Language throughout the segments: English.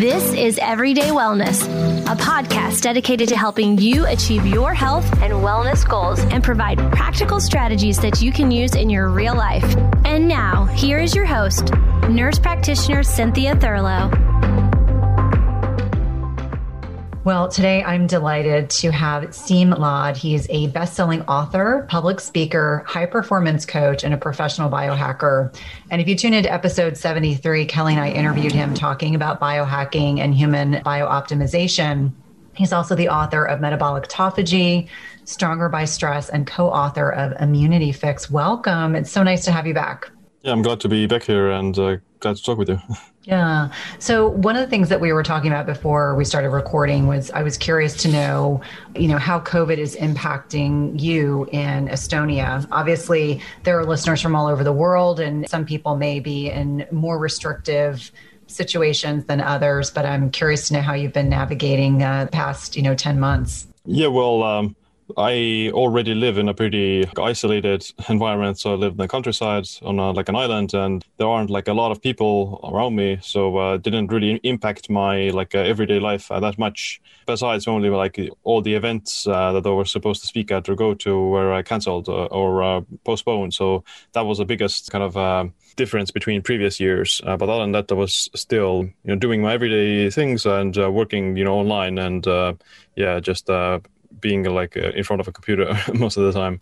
This is Everyday Wellness, a podcast dedicated to helping you achieve your health and wellness goals and provide practical strategies that you can use in your real life. And now, here is your host, nurse practitioner Cynthia Thurlow. Well, today I'm delighted to have Siim Land. He's a best-selling author, public speaker, high performance coach, and a professional biohacker. And if you tune into episode 73, Kelly and I interviewed him talking about biohacking and human biooptimization. He's also the author of Metabolic Autophagy, Stronger by Stress, and co-author of Immunity Fix. Welcome. It's so nice to have you back. Yeah, I'm glad to be back here and uh, glad to talk with you. Yeah. So one of the things that we were talking about before we started recording was I was curious to know, you know, how COVID is impacting you in Estonia. Obviously, there are listeners from all over the world, and some people may be in more restrictive situations than others. But I'm curious to know how you've been navigating uh, past, you know, ten months. Yeah. Well. Um I already live in a pretty isolated environment. So I live in the countryside on a, like an island, and there aren't like a lot of people around me. So uh, it didn't really impact my like uh, everyday life uh, that much. Besides only like all the events uh, that I was supposed to speak at or go to were uh, cancelled uh, or postponed. So that was the biggest kind of difference between previous years. but other than that, I was still you know doing my everyday things and working you know online and yeah just being like uh, in front of a computer most of the time.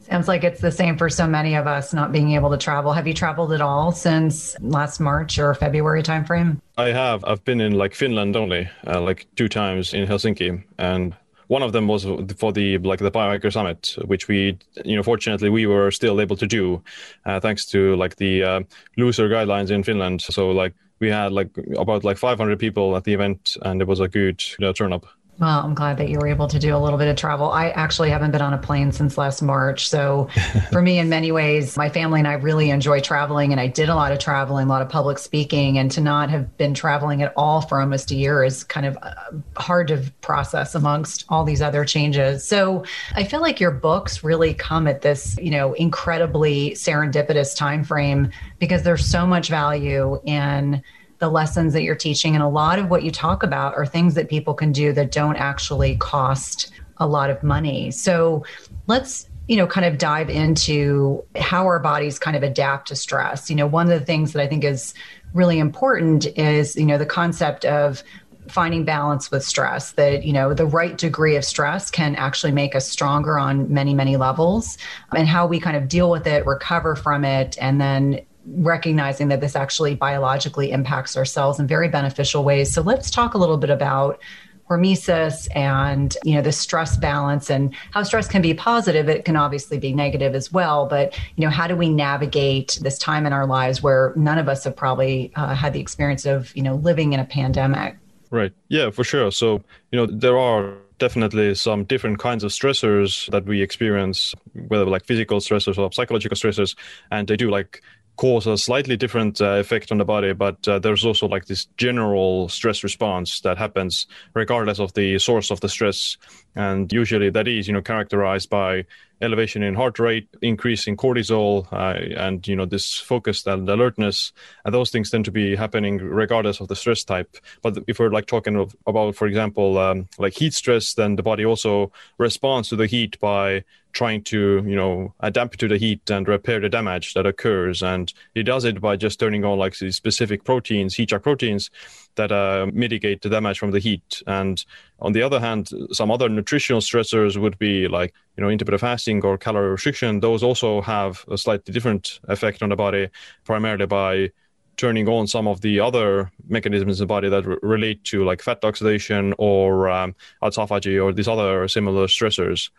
Sounds like it's the same for so many of us not being able to travel. Have you traveled at all since last March or February timeframe? I have. I've been in like Finland only, uh, like two times in Helsinki, and one of them was for the like the biohacker summit, which we, you know, fortunately we were still able to do, uh, thanks to like the uh, looser guidelines in Finland. So like we had like about like 500 people at the event, and it was a good you know, turn up. Well, I'm glad that you were able to do a little bit of travel. I actually haven't been on a plane since last March. So, for me, in many ways, my family and I really enjoy traveling, and I did a lot of traveling, a lot of public speaking. And to not have been traveling at all for almost a year is kind of uh, hard to process amongst all these other changes. So, I feel like your books really come at this, you know, incredibly serendipitous time frame because there's so much value in the lessons that you're teaching. And a lot of what you talk about are things that people can do that don't actually cost a lot of money. So let's you know kind of dive into how our bodies kind of adapt to stress you know one of the things that i think is really important is you know the concept of finding balance with stress that you know the right degree of stress can actually make us stronger on many many levels and how we kind of deal with it recover from it and then recognizing that this actually biologically impacts our cells in very beneficial ways. So let's talk a little bit about hormesis and you know the stress balance and how stress can be positive. It can obviously be negative as well but you know how do we navigate this time in our lives where none of us have probably uh, had the experience of you know living in a pandemic? Right. Yeah for sure. So you know there are definitely some different kinds of stressors that we experience, whether like physical stressors or psychological stressors, and they do like cause a slightly different uh, effect on the body, but uh, there's also like this general stress response that happens regardless of the source of the stress. And usually that is, you know, characterized by elevation in heart rate, increase in cortisol, uh, and you know this focus and alertness, and those things tend to be happening regardless of the stress type. But if we're like talking of, about, for example, um, like heat stress, then the body also responds to the heat by trying to you know adapt to the heat and repair the damage that occurs. And it does it by just turning on like these specific proteins heat shock proteins that uh, mitigate the damage from the heat. And on the other hand some other nutritional stressors would be like you know intermittent fasting or calorie restriction. Those also have a slightly different effect on the body primarily by turning on some of the other mechanisms in the body that r- relate to like fat oxidation or um, autophagy or these other similar stressors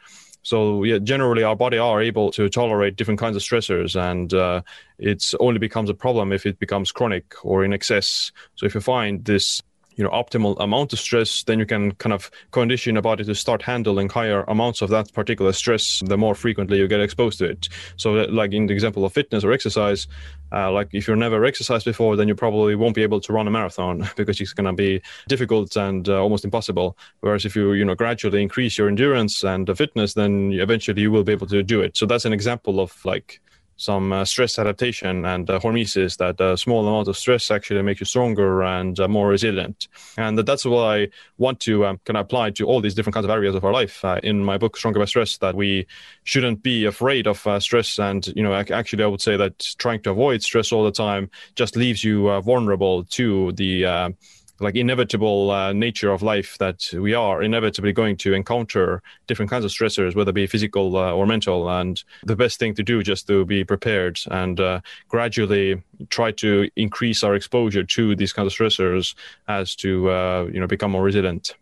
so yeah, generally our body are able to tolerate different kinds of stressors, and uh, it only becomes a problem if it becomes chronic or in excess. So if you find this you know optimal amount of stress then you can kind of condition a body to start handling higher amounts of that particular stress the more frequently you get exposed to it. So like in the example of fitness or exercise uh, like if you've never exercised before then you probably won't be able to run a marathon because it's going to be difficult and uh, almost impossible. Whereas if you you know gradually increase your endurance and the fitness then eventually you will be able to do it. So that's an example of like some uh, stress adaptation and uh, hormesis that a small amount of stress actually makes you stronger and uh, more resilient. And that's what I want to um, kind of apply to all these different kinds of areas of our life. Uh, in my book, Stronger by Stress, that we shouldn't be afraid of uh, stress. And, you know, actually, I would say that trying to avoid stress all the time just leaves you uh, vulnerable to the like inevitable uh, nature of life that we are inevitably going to encounter different kinds of stressors, whether it be physical uh, or mental. And the best thing to do just to be prepared and uh, gradually try to increase our exposure to these kinds of stressors as to uh, you know become more resilient.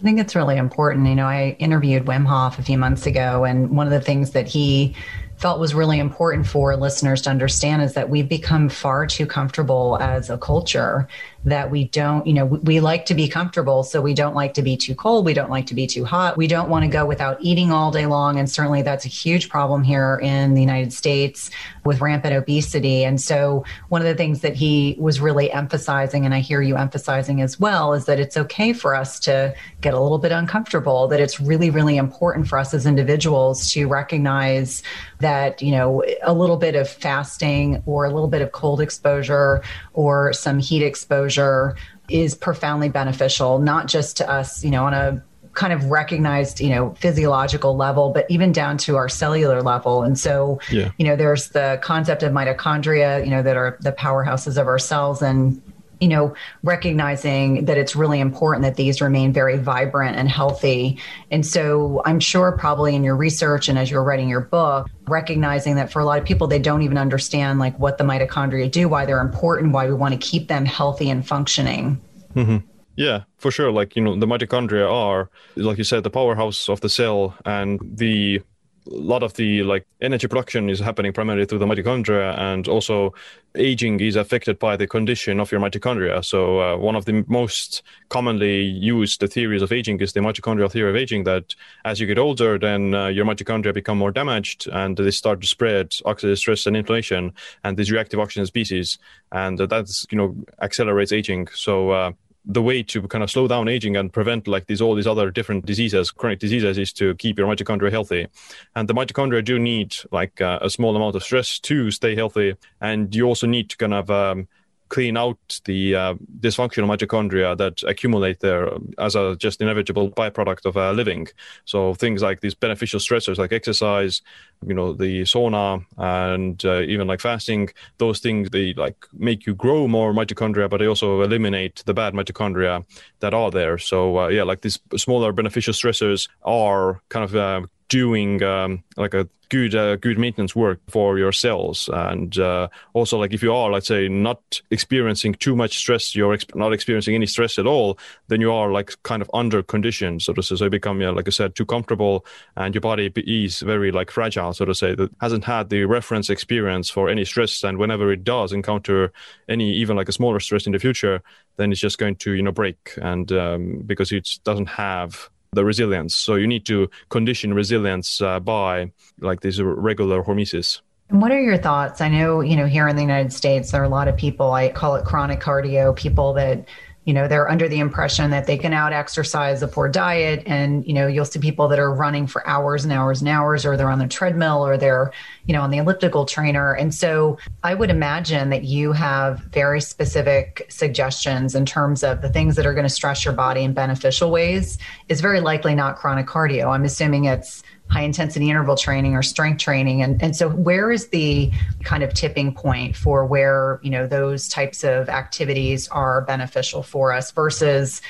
I think it's really important. You know, I interviewed Wim Hof a few months ago, and one of the things that he felt was really important for listeners to understand is that we've become far too comfortable as a culture that we don't, you know, we like to be comfortable. So we don't like to be too cold. We don't like to be too hot. We don't want to go without eating all day long. And certainly that's a huge problem here in the United States with rampant obesity. And so one of the things that he was really emphasizing, and I hear you emphasizing as well, is that it's okay for us to get a little bit uncomfortable, that it's really, really important for us as individuals to recognize that, you know, a little bit of fasting or a little bit of cold exposure or some heat exposure is profoundly beneficial, not just to us, you know, on a kind of recognized, you know, physiological level, but even down to our cellular level. And so, yeah. you know, there's the concept of mitochondria, you know, that are the powerhouses of our cells. And you know, recognizing that it's really important that these remain very vibrant and healthy. And so I'm sure probably in your research and as you're writing your book, recognizing that for a lot of people, they don't even understand like what the mitochondria do, why they're important, why we want to keep them healthy and functioning. Mm-hmm. Yeah, for sure. Like, you know, the mitochondria are, like you said, the powerhouse of the cell and the lot of the like energy production is happening primarily through the mitochondria and also aging is affected by the condition of your mitochondria. So uh, one of the most commonly used theories of aging is the mitochondrial theory of aging that as you get older then uh, your mitochondria become more damaged and they start to spread oxidative stress and inflammation and these reactive oxygen species and that's you know accelerates aging. So uh, the way to kind of slow down aging and prevent like these all these other different diseases chronic diseases is to keep your mitochondria healthy. And the mitochondria do need like uh, a small amount of stress to stay healthy. And you also need to kind of um, clean out the uh, dysfunctional mitochondria that accumulate there as a just inevitable byproduct of uh, living. So things like these beneficial stressors like exercise, you know, the sauna and uh, even like fasting, those things, they like make you grow more mitochondria, but they also eliminate the bad mitochondria that are there. So uh, yeah, like these smaller beneficial stressors are kind of uh, doing um, like a good uh, good maintenance work for your cells. And uh, also like if you are let's say not experiencing too much stress you're ex- not experiencing any stress at all then you are like kind of under conditioned so to say. So you become yeah, like i said too comfortable and your body is very like fragile so to say that hasn't had the reference experience for any stress. And whenever it does encounter any even like a smaller stress in the future then it's just going to you know break. And um, because it doesn't have the resilience. So you need to condition resilience uh, by like these regular hormesis. And what are your thoughts? I know, you know, here in the United States, there are a lot of people, I call it chronic cardio, people that you know they're under the impression that they can out exercise a poor diet. And you know you'll see people that are running for hours and hours and hours or they're on the treadmill or they're you know on the elliptical trainer. And so i would imagine that you have very specific suggestions in terms of the things that are going to stress your body in beneficial ways. Is very likely not chronic cardio. I'm assuming it's high intensity interval training or strength training and, and so where is the kind of tipping point for where you know those types of activities are beneficial for us versus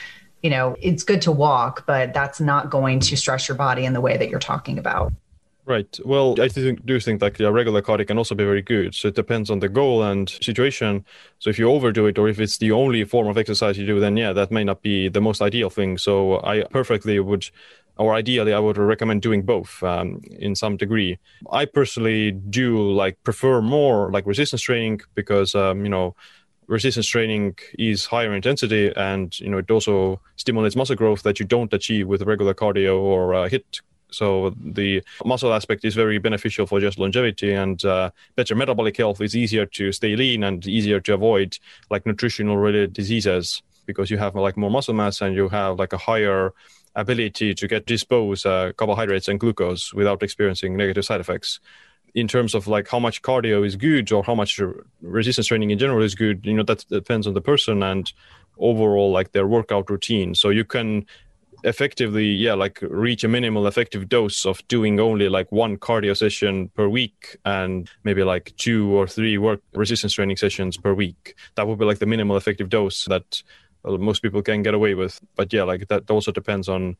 you know it's good to walk but that's not going to stress your body in the way that you're talking about Right. Well, I think, do think like a regular cardio can also be very good. So it depends on the goal and situation. So if you overdo it, or if it's the only form of exercise you do, then yeah, that may not be the most ideal thing. So I perfectly would or ideally i would recommend doing both um, in some degree. I personally do like prefer more like resistance training because um, you know resistance training is higher intensity and you know it also stimulates muscle growth that you don't achieve with regular cardio or uh, HIIT. So the muscle aspect is very beneficial for just longevity and uh, better metabolic health is easier to stay lean and easier to avoid like nutritional related diseases because you have like more muscle mass and you have like a higher ability to get dispose uh, carbohydrates and glucose without experiencing negative side effects. in terms of like how much cardio is good or how much resistance training in general is good, you know, that depends on the person and overall like their workout routine. So you can effectively yeah like reach a minimal effective dose of doing only like one cardio session per week and maybe like two or three work resistance training sessions per week that would be like the minimal effective dose that most people can get away with but yeah like that also depends on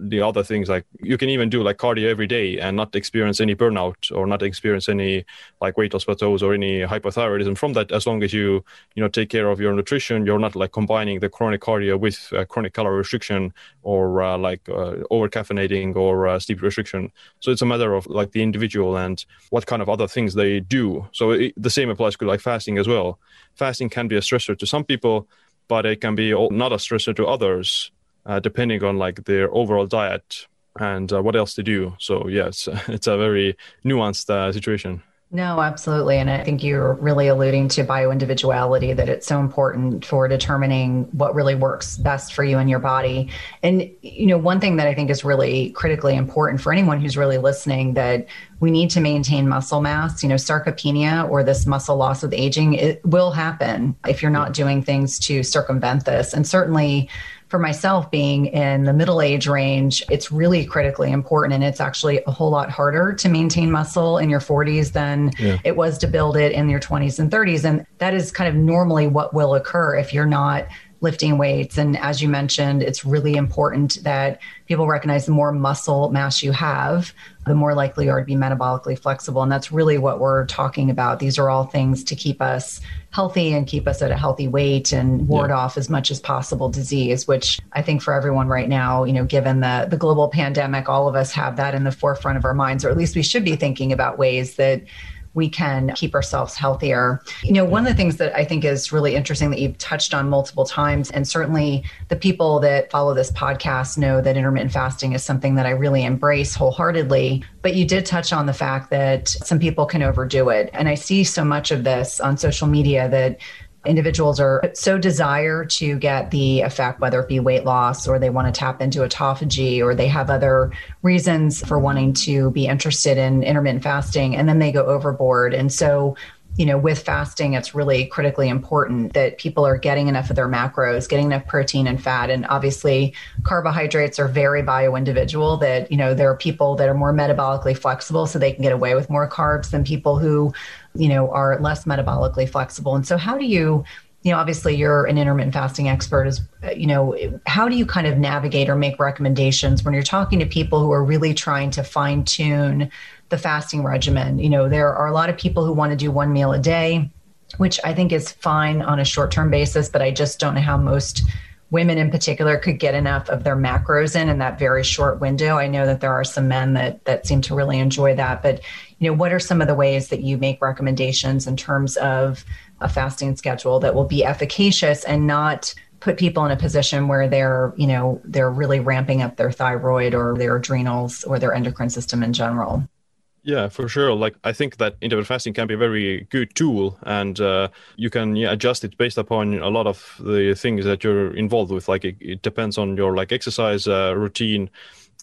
the other things like you can even do like cardio every day and not experience any burnout or not experience any like weight loss plateaus or any hypothyroidism from that as long as you you know take care of your nutrition. You're not like combining the chronic cardio with uh, chronic calorie restriction or uh, like uh, over caffeinating or uh, sleep restriction. So it's a matter of like the individual and what kind of other things they do. So it, the same applies to like fasting as well. Fasting can be a stressor to some people but it can be not a stressor to others uh, depending on like their overall diet and uh, what else to do. So yes, it's a very nuanced uh, situation. No, absolutely. And I think you're really alluding to bioindividuality, that it's so important for determining what really works best for you and your body. And, you know, one thing that I think is really critically important for anyone who's really listening that we need to maintain muscle mass. You know, sarcopenia or this muscle loss with aging, it will happen if you're not doing things to circumvent this. And certainly, for myself being in the middle age range, it's really critically important. And it's actually a whole lot harder to maintain muscle in your 40s than yeah. it was to build it in your 20s and 30s. And that is kind of normally what will occur if you're not lifting weights. And as you mentioned, it's really important that people recognize the more muscle mass you have, the more likely you are to be metabolically flexible. And that's really what we're talking about. These are all things to keep us healthy and keep us at a healthy weight and ward yeah. off as much as possible disease, which I think for everyone right now, you know, given the, the global pandemic, all of us have that in the forefront of our minds, or at least we should be thinking about ways that we can keep ourselves healthier. You know, one of the things that I think is really interesting that you've touched on multiple times, and certainly the people that follow this podcast know that intermittent fasting is something that I really embrace wholeheartedly. But you did touch on the fact that some people can overdo it. And I see so much of this on social media that individuals are so desire to get the effect, whether it be weight loss or they want to tap into autophagy or they have other reasons for wanting to be interested in intermittent fasting, and then they go overboard. And so you know, with fasting, it's really critically important that people are getting enough of their macros, getting enough protein and fat. And obviously, carbohydrates are very bio individual, that, you know, there are people that are more metabolically flexible, so they can get away with more carbs than people who, you know, are less metabolically flexible. And so, how do you, you know, obviously you're an intermittent fasting expert is you know, how do you kind of navigate or make recommendations when you're talking to people who are really trying to fine tune the fasting regimen. You know, there are a lot of people who want to do one meal a day, which I think is fine on a short term basis, but I just don't know how most women in particular could get enough of their macros in in that very short window. I know that there are some men that that seem to really enjoy that, but you know, what are some of the ways that you make recommendations in terms of a fasting schedule that will be efficacious and not put people in a position where they're, you know, they're really ramping up their thyroid or their adrenals or their endocrine system in general? Yeah, for sure. Like I think that intermittent fasting can be a very good tool, and uh, you can yeah, adjust it based upon a lot of the things that you're involved with. Like it, it depends on your like exercise uh, routine,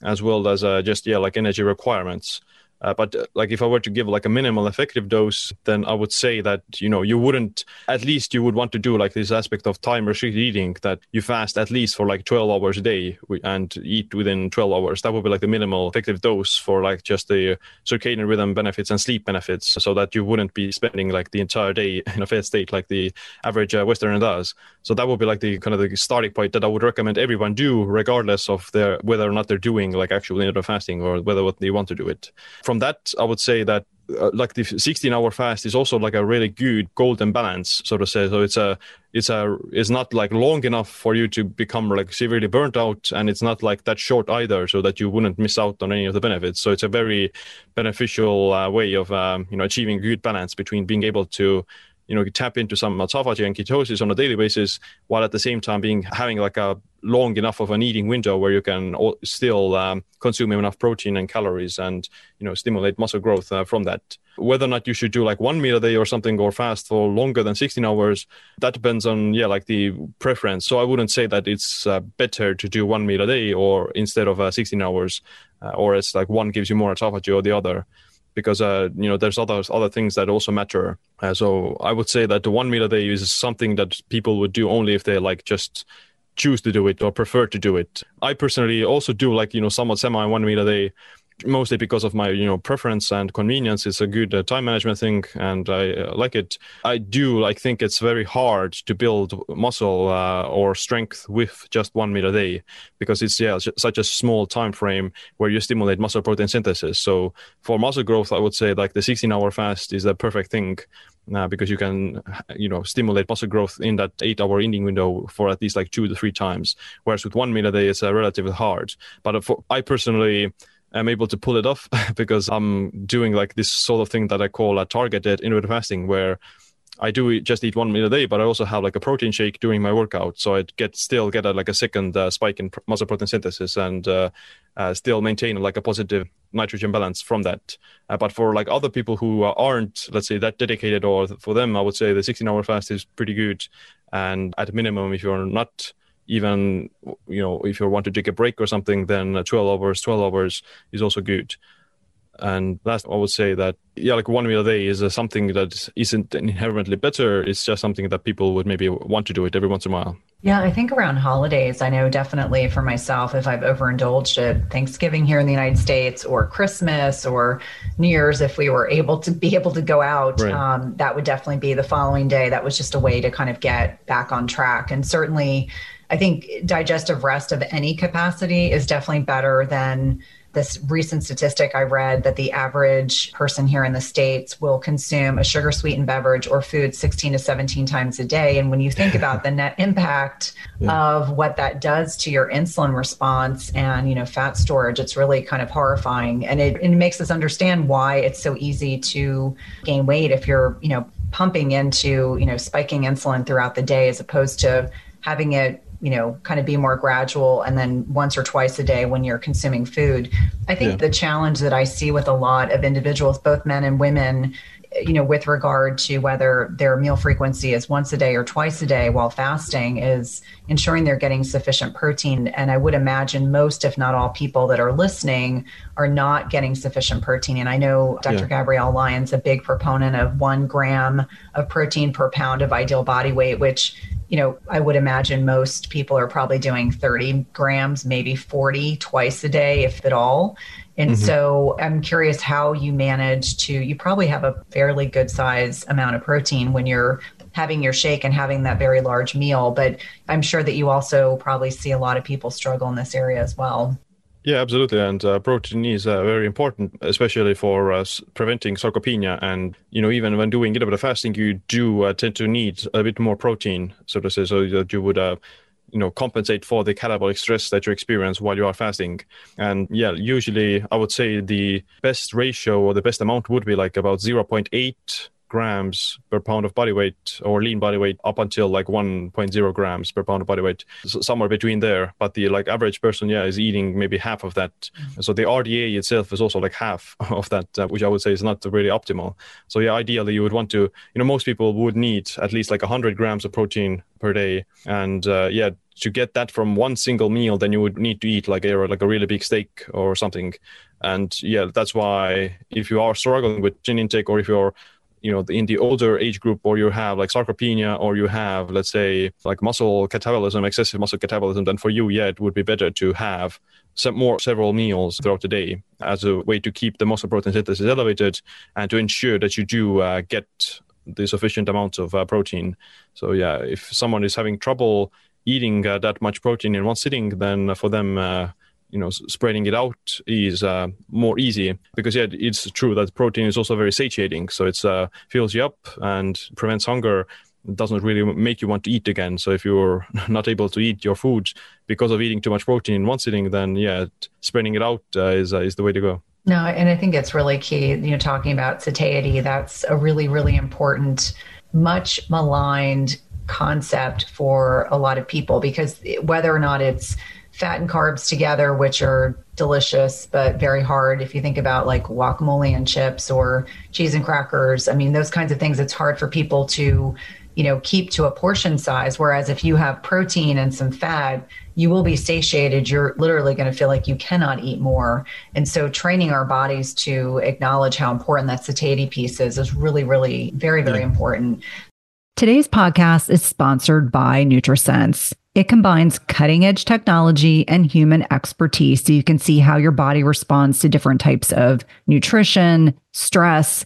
as well as uh, just yeah like energy requirements. Uh, but uh, like if I were to give like a minimal effective dose, then I would say that you know you wouldn't at least you would want to do like this aspect of time restricted eating that you fast at least for like 12 hours a day and eat within 12 hours. That would be like the minimal effective dose for like just the circadian rhythm benefits and sleep benefits, so that you wouldn't be spending like the entire day in a fed state like the average uh, Westerner does. So that would be like the kind of the starting point that I would recommend everyone do, regardless of their whether or not they're doing like actual intermittent fasting or whether what they want to do it. From from that, I would say that uh, like the 16 hour fast is also like a really good golden balance so to say. So it's a it's a it's not like long enough for you to become like severely burnt out and it's not like that short either so that you wouldn't miss out on any of the benefits. So it's a very beneficial uh, way of um, you know achieving good balance between being able to you know tap into some autophagy and ketosis on a daily basis while at the same time being having like a long enough of an eating window where you can still um, consume enough protein and calories and you know stimulate muscle growth uh, from that. Whether or not you should do like one meal a day or something or fast for longer than 16 hours that depends on yeah like the preference. So i wouldn't say that it's uh, better to do one meal a day or instead of uh, 16 hours uh, or it's like one gives you more autophagy or the other because uh, you know there's other other things that also matter. Uh, so I would say that the one meal a day is something that people would do only if they like just choose to do it or prefer to do it. I personally also do like you know somewhat semi one meal a day mostly because of my you know preference and convenience. It's a good uh, time management thing and i uh, like it. I do like think it's very hard to build muscle uh, or strength with just one meal a day because it's yeah such a small time frame where you stimulate muscle protein synthesis. So for muscle growth i would say like the 16 hour fast is the perfect thing uh, because you can you know stimulate muscle growth in that eight hour eating window for at least like two to three times whereas with one meal a day it's uh, relatively hard. But uh, for, i personally am able to pull it off because I'm doing like this sort of thing that I call a targeted intermittent fasting where I do just eat one meal a day, but I also have like a protein shake during my workout, so I get still get a, like a second uh, spike in muscle protein synthesis and uh, uh, still maintain like a positive nitrogen balance from that. Uh, but for like other people who aren't, let's say, that dedicated, or for them, I would say the 16-hour fast is pretty good. And at minimum, if you're not even you know if you want to take a break or something then 12 hours 12 hours is also good. And last i would say that yeah like one meal a day is uh, something that isn't inherently better. It's just something that people would maybe want to do it every once in a while. Yeah i think around holidays i know definitely for myself if i've overindulged at thanksgiving here in the united states or christmas or new year's if we were able to be able to go out right. um, that would definitely be the following day. That was just a way to kind of get back on track. And certainly I think digestive rest of any capacity is definitely better than this recent statistic I read that the average person here in the States will consume a sugar sweetened beverage or food 16 to 17 times a day. And when you think about the net impact yeah. of what that does to your insulin response and, you know, fat storage, it's really kind of horrifying. And it, it makes us understand why it's so easy to gain weight if you're, you know, pumping into, you know, spiking insulin throughout the day as opposed to having it you know kind of be more gradual and then once or twice a day when you're consuming food i think yeah. the challenge that i see with a lot of individuals both men and women you know with regard to whether their meal frequency is once a day or twice a day while fasting is ensuring they're getting sufficient protein and i would imagine most if not all people that are listening are not getting sufficient protein and i know dr yeah. gabrielle Lyon's a big proponent of one gram of protein per pound of ideal body weight which you know, I would imagine most people are probably doing 30 grams, maybe 40 twice a day, if at all. And mm-hmm. so I'm curious how you manage to, you probably have a fairly good size amount of protein when you're having your shake and having that very large meal. But I'm sure that you also probably see a lot of people struggle in this area as well. Yeah, absolutely. And uh, protein is uh, very important, especially for uh, preventing sarcopenia. And, you know, even when doing intermittent fasting, you do uh, tend to need a bit more protein, so to say, so that you would, uh, you know, compensate for the catabolic stress that you experience while you are fasting. And yeah, usually I would say the best ratio or the best amount would be like about 0.8 grams per pound of body weight or lean body weight up until like 1.0 grams per pound of body weight so somewhere between there. But the like average person yeah is eating maybe half of that. Mm-hmm. so the rda itself is also like half of that uh, which i would say is not really optimal. So yeah ideally you would want to you know most people would need at least like 100 grams of protein per day. And uh, yeah to get that from one single meal then you would need to eat like a like a really big steak or something. And yeah that's why if you are struggling with gin intake or if you're you know in the older age group or you have like sarcopenia or you have let's say like muscle catabolism excessive muscle catabolism then for you yeah it would be better to have some more several meals throughout the day as a way to keep the muscle protein synthesis elevated and to ensure that you do uh, get the sufficient amounts of uh, protein. So yeah if someone is having trouble eating uh, that much protein in one sitting then for them uh, you know spreading it out is uh, more easy because yeah it's true that protein is also very satiating. So it's uh, fills you up and prevents hunger. It doesn't really make you want to eat again. So if you're not able to eat your food because of eating too much protein in one sitting then yeah spreading it out uh, is uh, is the way to go. No and i think it's really key you know talking about satiety. That's a really really important much maligned concept for a lot of people because whether or not it's fat and carbs together, which are delicious but very hard. If you think about like guacamole and chips or cheese and crackers, I mean, those kinds of things, it's hard for people to you know, keep to a portion size. Whereas if you have protein and some fat, you will be satiated. You're literally going to feel like you cannot eat more. And so training our bodies to acknowledge how important that satiety piece is is really, really very, very yeah. important. Today's podcast is sponsored by NutriSense. It combines cutting edge technology and human expertise so you can see how your body responds to different types of nutrition, stress,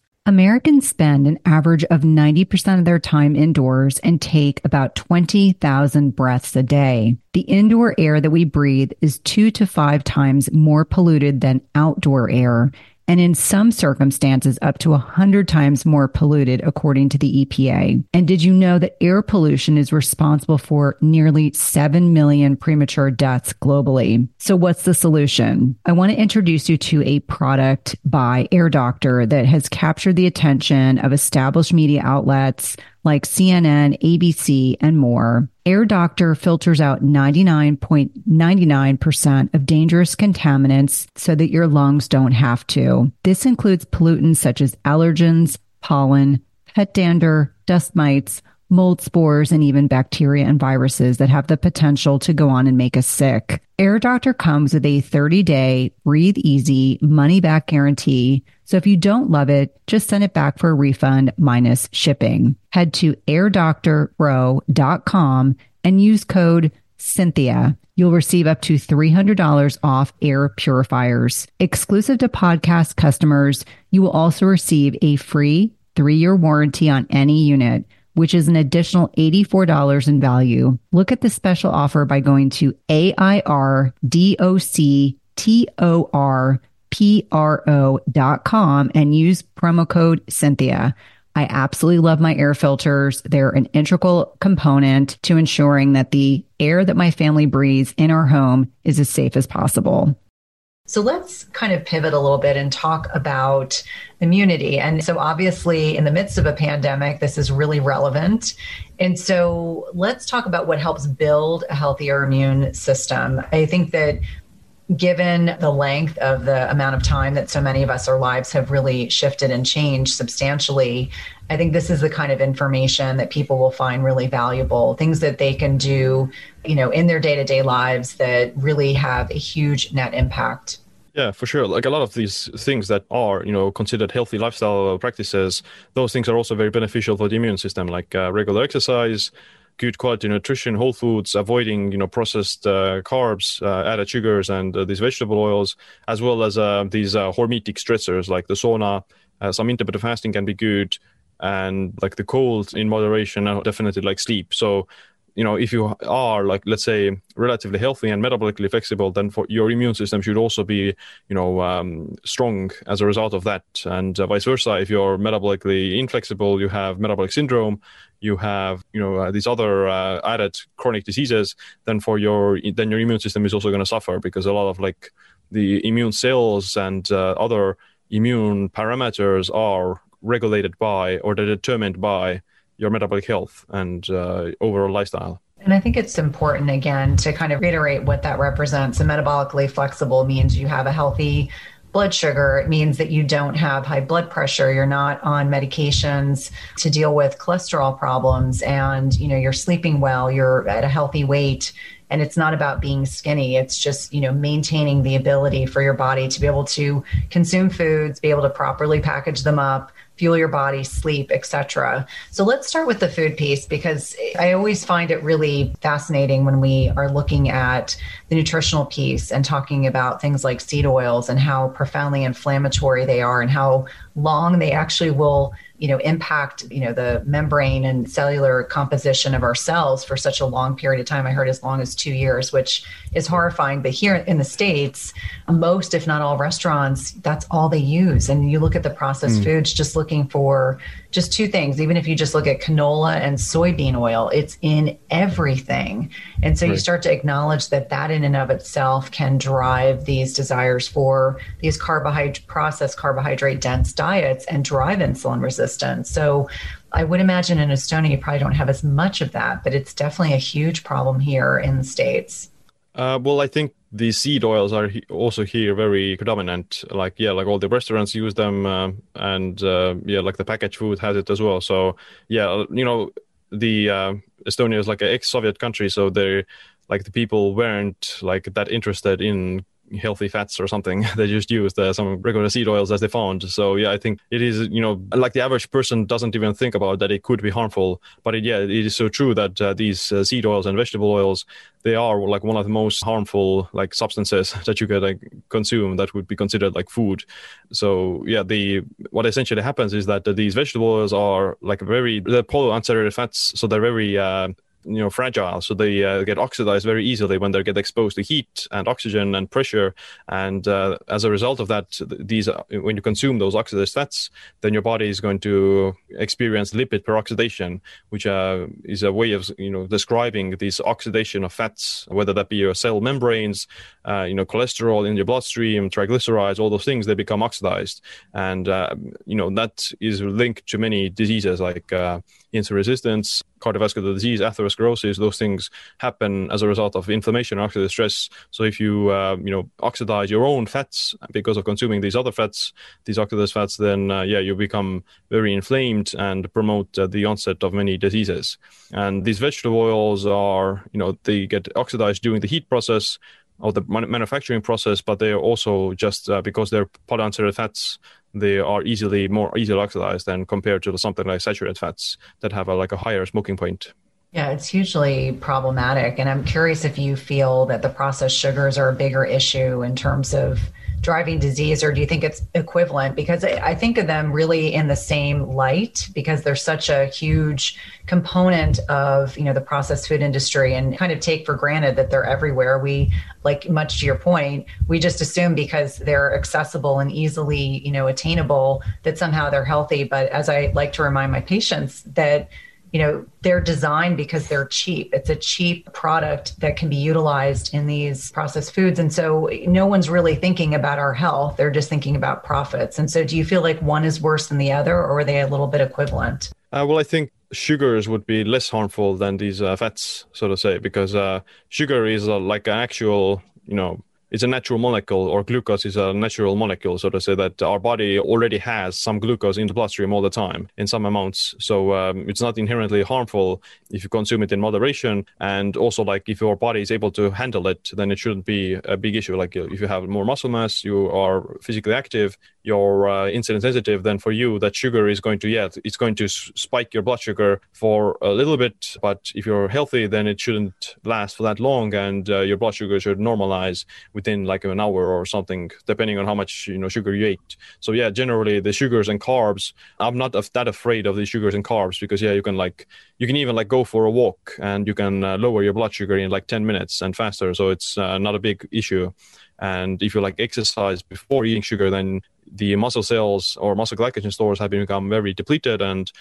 Americans spend an average of 90% of their time indoors and take about 20,000 breaths a day. The indoor air that we breathe is two to five times more polluted than outdoor air and in some circumstances up to 100 times more polluted, according to the EPA. And did you know that air pollution is responsible for nearly 7 million premature deaths globally? So, what's the solution? I want to introduce you to a product by Air Doctor that has captured the attention of established media outlets like CNN, ABC, and more. Air Doctor filters out 99.99% of dangerous contaminants so that your lungs don't have to. This includes pollutants such as allergens, pollen, pet dander, dust mites, mold spores, and even bacteria and viruses that have the potential to go on and make us sick. Air Doctor comes with a 30 day breathe easy money back guarantee. So if you don't love it, just send it back for a refund minus shipping. Head to airdoctorpro.com and use code Cynthia. You'll receive up to $300 off air purifiers. Exclusive to podcast customers, you will also receive a free three year warranty on any unit which is an additional $84 in value. Look at the special offer by going to AIRDOCTORPRO.com and use promo code Cynthia. I absolutely love my air filters. They're an integral component to ensuring that the air that my family breathes in our home is as safe as possible. So let's kind of pivot a little bit and talk about immunity. And so, obviously, in the midst of a pandemic, this is really relevant. And so, let's talk about what helps build a healthier immune system. I think that given the length of the amount of time that so many of us, our lives have really shifted and changed substantially, I think this is the kind of information that people will find really valuable, things that they can do, you know, in their day-to-day lives that really have a huge net impact. Yeah, for sure. Like a lot of these things that are, you know, considered healthy lifestyle practices, those things are also very beneficial for the immune system, like uh, regular exercise, good quality nutrition, whole foods, avoiding, you know, processed uh, carbs, uh, added sugars, and uh, these vegetable oils, as well as uh, these uh, hormetic stressors like the sauna. some intermittent fasting can be good. and like the cold in moderation definitely like sleep so you know if you are like let's say relatively healthy and metabolically flexible then for your immune system should also be you know um, strong as a result of that. And uh, vice versa if you're metabolically inflexible you have metabolic syndrome you have you know uh, these other uh, added chronic diseases then for your then your immune system is also going to suffer because a lot of like the immune cells and uh, other immune parameters are regulated by or they're determined by your metabolic health and uh, overall lifestyle. And I think it's important, again, to kind of reiterate what that represents. A metabolically flexible means you have a healthy blood sugar. It means that you don't have high blood pressure. You're not on medications to deal with cholesterol problems and, you know, you're sleeping well, you're at a healthy weight. And it's not about being skinny. It's just, you know, maintaining the ability for your body to be able to consume foods, be able to properly package them up, fuel your body, sleep, etc. So let's start with the food piece because I always find it really fascinating when we are looking at the nutritional piece and talking about things like seed oils and how profoundly inflammatory they are and how long they actually will you know impact you know the membrane and cellular composition of our cells for such a long period of time. I heard as long as two years which is horrifying. But here in the states most if not all restaurants that's all they use. And you look at the processed mm. foods just looking for just two things. Even if you just look at canola and soybean oil it's in everything. And so right. you start to acknowledge that that in and of itself can drive these desires for these carbohydrate processed carbohydrate dense diets and drive insulin resistance so I would imagine in Estonia you probably don't have as much of that, but it's definitely a huge problem here in the States. Uh, well, I think the seed oils are also here very predominant. Like yeah, like all the restaurants use them, uh, and uh, yeah, like the packaged food has it as well. So yeah, you know, the uh, Estonia is like an ex-Soviet country, so they like the people weren't like that interested in healthy fats or something. they just used uh, some regular seed oils as they found. So yeah, I think it is you know like the average person doesn't even think about that it could be harmful. But it, yeah, it is so true that uh, these uh, seed oils and vegetable oils they are like one of the most harmful like substances that you could like consume that would be considered like food. So yeah, the what essentially happens is that these vegetable oils are like very they're polyunsaturated fats, so they're very uh, you know fragile. So they uh, get oxidized very easily when they get exposed to heat and oxygen and pressure. And uh, as a result of that these uh, when you consume those oxidized fats then your body is going to experience lipid peroxidation which uh, is a way of you know describing this oxidation of fats whether that be your cell membranes uh, you know cholesterol in your bloodstream triglycerides all those things they become oxidized. And uh, you know that is linked to many diseases like insulin resistance, cardiovascular disease, atherosclerosis, those things happen as a result of inflammation or oxidative stress. So if you uh, you know oxidize your own fats because of consuming these other fats, these oxidative fats, then uh, yeah, you become very inflamed and promote uh, the onset of many diseases. And these vegetable oils are you know they get oxidized during the heat process of the manufacturing process, but they are also just uh, because they're polyunsaturated fats they are easily more easily oxidized than compared to something like saturated fats that have a, like a higher smoking point. Yeah, it's hugely problematic. And I'm curious if you feel that the processed sugars are a bigger issue in terms of driving disease, or do you think it's equivalent? Because I think of them really in the same light because they're such a huge component of you know the processed food industry, and kind of take for granted that they're everywhere. We like much to your point, we just assume because they're accessible and easily you know attainable that somehow they're healthy. But as I like to remind my patients that you know they're designed because they're cheap. It's a cheap product that can be utilized in these processed foods. And so no one's really thinking about our health. They're just thinking about profits. And so do you feel like one is worse than the other or are they a little bit equivalent? Uh, well i think sugars would be less harmful than these uh, fats so to say because uh, sugar is uh, like an actual you know it's a natural molecule, or glucose is a natural molecule, so to say that our body already has some glucose in the bloodstream all the time in some amounts. So um, it's not inherently harmful if you consume it in moderation. And also, like if your body is able to handle it, then it shouldn't be a big issue. Like if you have more muscle mass, you are physically active, you're uh, insulin sensitive, then for you that sugar is going to yeah, it's going to spike your blood sugar for a little bit. But if you're healthy, then it shouldn't last for that long, and uh, your blood sugar should normalize with within like an hour or something, depending on how much you know sugar you ate. So yeah, generally the sugars and carbs, I'm not that afraid of the sugars and carbs because yeah, you can like you can even like go for a walk and you can uh, lower your blood sugar in like 10 minutes and faster. So it's uh, not a big issue. And if you like exercise before eating sugar, then the muscle cells or muscle glycogen stores have become very depleted and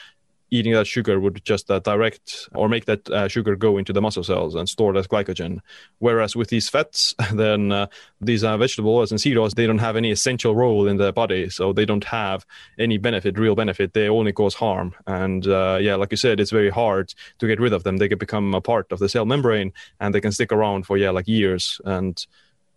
eating that sugar would just uh, direct or make that uh, sugar go into the muscle cells and stored as glycogen. Whereas with these fats, then uh, these uh, vegetable oils and seed oils, they don't have any essential role in the body. So they don't have any benefit, real benefit. They only cause harm. And uh, yeah, like you said, it's very hard to get rid of them. They can become a part of the cell membrane and they can stick around for, yeah, like years. And,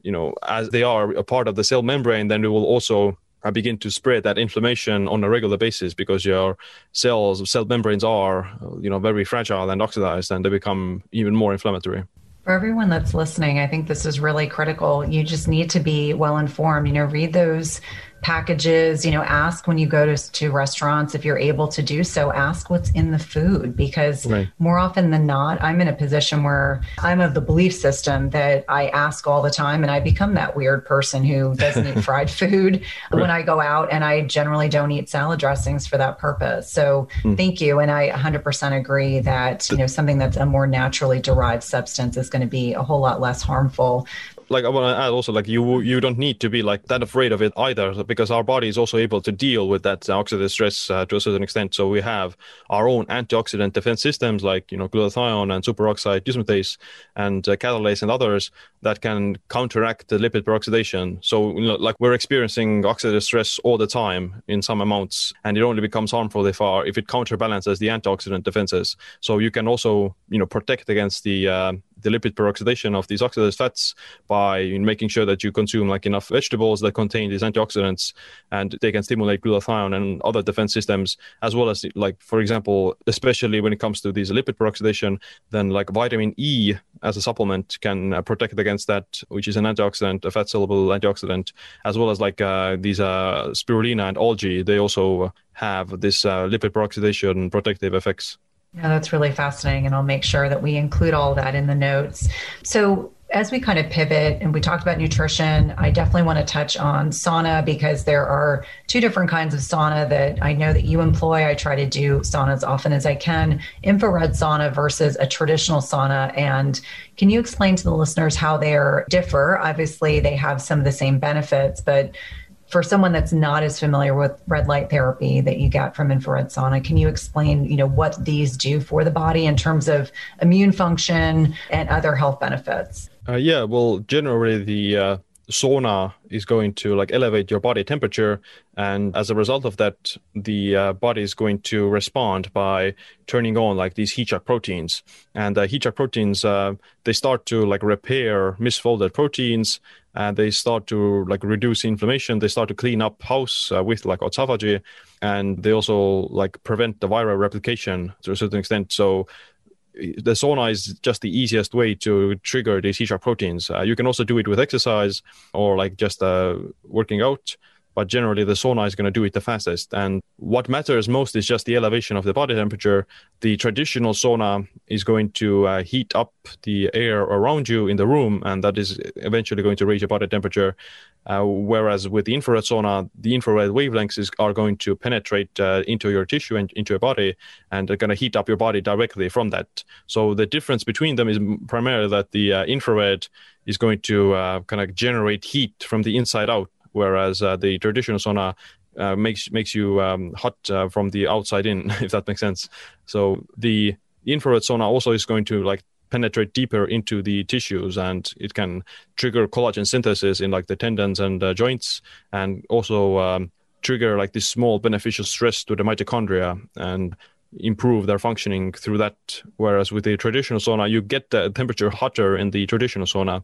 you know, as they are a part of the cell membrane, then we will also Uh, begin to spread that inflammation on a regular basis because your cells, cell membranes are, you know, very fragile and oxidized, and they become even more inflammatory. For everyone that's listening, I think this is really critical. You just need to be well informed. You know, read those packages you know ask when you go to, to restaurants if you're able to do so ask what's in the food because right. more often than not i'm in a position where i'm of the belief system that i ask all the time and i become that weird person who doesn't eat fried food right. when i go out and i generally don't eat salad dressings for that purpose so mm. thank you and i 100% agree that you know something that's a more naturally derived substance is going to be a whole lot less harmful like I want to add also like you you don't need to be like that afraid of it either because our body is also able to deal with that oxidative stress uh, to a certain extent. So we have our own antioxidant defense systems like you know glutathione and superoxide dismutase and uh, catalase and others that can counteract the lipid peroxidation. So you know, like we're experiencing oxidative stress all the time in some amounts, and it only becomes harmful if our if it counterbalances the antioxidant defenses. So you can also you know protect against the uh, the lipid peroxidation of these oxidized fats by making sure that you consume like enough vegetables that contain these antioxidants and they can stimulate glutathione and other defense systems as well as like for example especially when it comes to these lipid peroxidation then like vitamin e as a supplement can uh, protect against that which is an antioxidant a fat soluble antioxidant as well as like uh, these uh, spirulina and algae. They also have this uh, lipid peroxidation protective effects yeah, that's really fascinating. And I'll make sure that we include all that in the notes. So, as we kind of pivot and we talked about nutrition, I definitely want to touch on sauna because there are two different kinds of sauna that I know that you employ. I try to do sauna as often as I can infrared sauna versus a traditional sauna. And can you explain to the listeners how they differ? Obviously, they have some of the same benefits, but for someone that's not as familiar with red light therapy that you get from infrared sauna, can you explain, you know, what these do for the body in terms of immune function and other health benefits? Uh, yeah, well, generally the uh, sauna is going to like elevate your body temperature and as a result of that the uh, body is going to respond by turning on like these heat shock proteins and uh, heat shock proteins uh, they start to like repair misfolded proteins and they start to like reduce inflammation. They start to clean up house uh, with like autophagy and they also like prevent the viral replication to a certain extent. So the sauna is just the easiest way to trigger these heat shock proteins. Uh, you can also do it with exercise or like just uh, working out, but generally the sauna is going to do it the fastest. And what matters most is just the elevation of the body temperature. The traditional sauna is going to uh, heat up the air around you in the room, and that is eventually going to raise your body temperature. Uh, whereas with the infrared sauna, the infrared wavelengths is, are going to penetrate uh, into your tissue and into your body, and they're going to heat up your body directly from that. So the difference between them is primarily that the uh, infrared is going to uh, kind of generate heat from the inside out, whereas uh, the traditional sauna uh, makes makes you um, hot from the outside in, if that makes sense. So the infrared sauna also is going to like penetrate deeper into the tissues and it can trigger collagen synthesis in like the tendons and uh, joints and also um, trigger like this small beneficial stress to the mitochondria and improve their functioning through that whereas with the traditional sauna you get the temperature hotter in the traditional sauna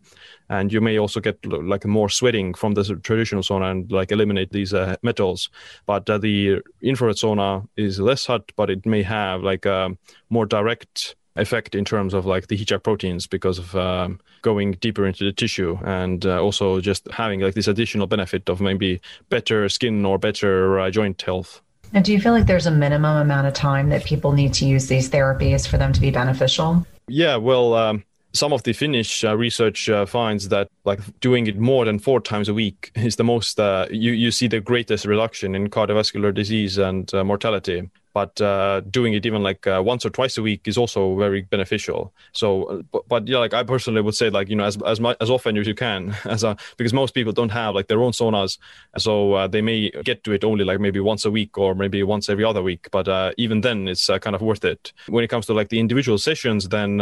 and you may also get like more sweating from the traditional sauna and like eliminate these uh, metals but uh, the infrared sauna is less hot but it may have like a um, more direct effect in terms of like the heat shock proteins because of um, going deeper into the tissue and uh, also just having like this additional benefit of maybe better skin or better uh, joint health. And do you feel like there's a minimum amount of time that people need to use these therapies for them to be beneficial? Yeah, well, um, some of the Finnish uh, research uh, finds that like doing it more than four times a week is the most uh, you you see the greatest reduction in cardiovascular disease and uh, mortality but uh, doing it even like uh, once or twice a week is also very beneficial. So, uh, but, but, yeah, like I personally would say, like you know, as as much as often as you can, as a because most people don't have like their own saunas, so uh, they may get to it only like maybe once a week or maybe once every other week. But uh, even then, it's uh, kind of worth it. When it comes to like the individual sessions, then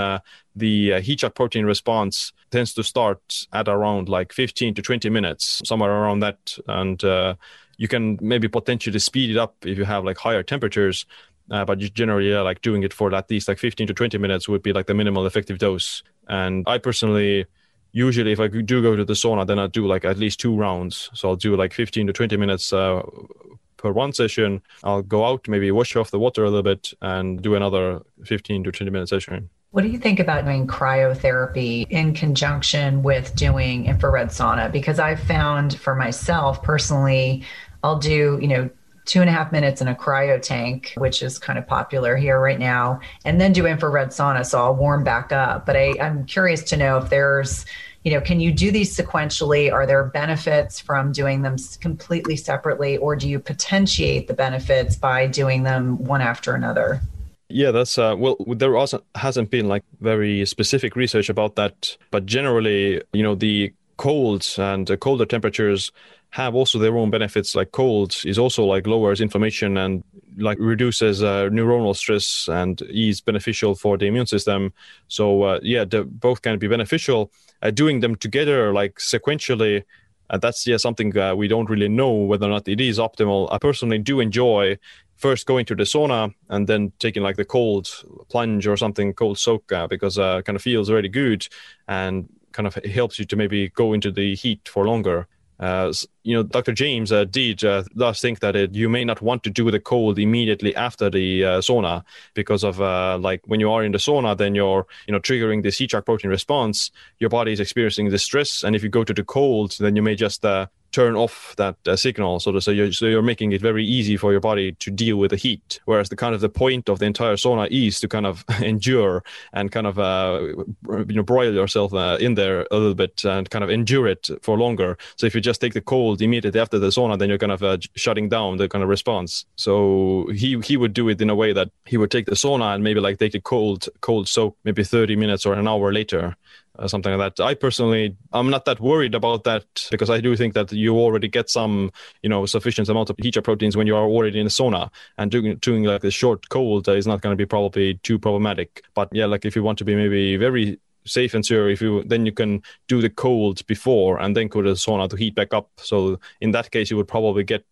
the heat shock protein response tends to start at around like 15 to 20 minutes, somewhere around that, and you can maybe potentially speed it up if you have like higher temperatures. Uh, but generally, yeah, like doing it for at least like 15 to 20 minutes would be like the minimal effective dose. And I personally, usually, if I do go to the sauna, then I do like at least two rounds. So I'll do like 15 to 20 minutes uh, per one session. I'll go out, maybe wash off the water a little bit, and do another 15 to 20 minute session. What do you think about doing cryotherapy in conjunction with doing infrared sauna? Because I've found for myself personally, I'll do, you know, two and a half minutes in a cryo tank, which is kind of popular here right now, and then do infrared sauna. So I'll warm back up. But I, I'm curious to know if there's, you know, can you do these sequentially? Are there benefits from doing them completely separately, or do you potentiate the benefits by doing them one after another? Yeah, that's uh, well. There also hasn't been like very specific research about that, but generally, you know, the colds and colder temperatures have also their own benefits like cold is also like lowers inflammation and like reduces uh, neuronal stress and is beneficial for the immune system. So uh, yeah the, both can be beneficial. Uh, doing them together like sequentially uh, that's yeah something uh, we don't really know whether or not it is optimal. I personally do enjoy first going to the sauna and then taking like the cold plunge or something cold soak uh, because uh, kind of feels really good and kind of helps you to maybe go into the heat for longer uh, you know, Dr. James uh, did uh, does think that it, you may not want to do the cold immediately after the uh, sauna because of uh, like when you are in the sauna, then you're you know triggering the shock protein response. Your body is experiencing the stress, and if you go to the cold, then you may just uh, turn off that uh, signal so to say you're, so you're making it very easy for your body to deal with the heat. Whereas the kind of the point of the entire sauna is to kind of endure and kind of uh, you know broil yourself uh, in there a little bit and kind of endure it for longer. So if you just take the cold immediately after the sauna then you're kind of uh, shutting down the kind of response. So he he would do it in a way that he would take the sauna and maybe like take the cold cold soak maybe 30 minutes or an hour later Uh, something like that. I personally, I'm not that worried about that because I do think that you already get some, you know, sufficient amount of heat shock proteins when you are already in a sauna, and doing doing like a short cold uh, is not going to be probably too problematic. But yeah, like if you want to be maybe very safe and sure if you then you can do the cold before and then go to the sauna to heat back up so in that case you would probably get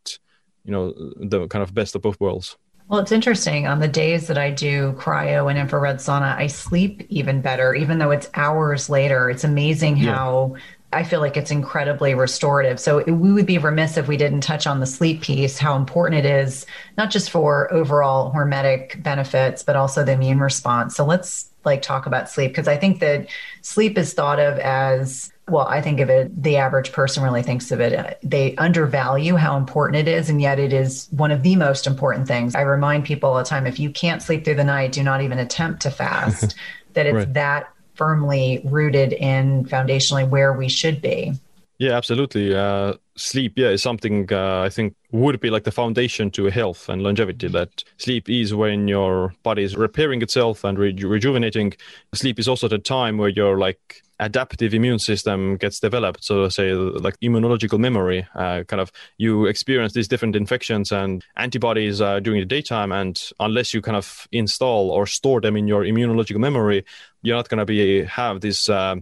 you know the kind of best of both worlds well, it's interesting. On the days that I do cryo and infrared sauna, I sleep even better, even though it's hours later. It's amazing how. I feel like it's incredibly restorative. So it, we would be remiss if we didn't touch on the sleep piece, how important it is, not just for overall hormetic benefits, but also the immune response. So let's like talk about sleep because I think that sleep is thought of as well, I think of it, the average person really thinks of it. They undervalue how important it is, and yet it is one of the most important things. I remind people all the time if you can't sleep through the night, do not even attempt to fast, that it's right. that firmly rooted in foundationally where we should be. Yeah, absolutely. Uh, sleep, yeah, is something uh, I think would be like the foundation to health and longevity. That sleep is when your body is repairing itself and re- rejuvenating. Sleep is also the time where your like adaptive immune system gets developed. So, say like immunological memory, uh, kind of you experience these different infections and antibodies uh, during the daytime, and unless you kind of install or store them in your immunological memory, you're not going to be have this. Uh,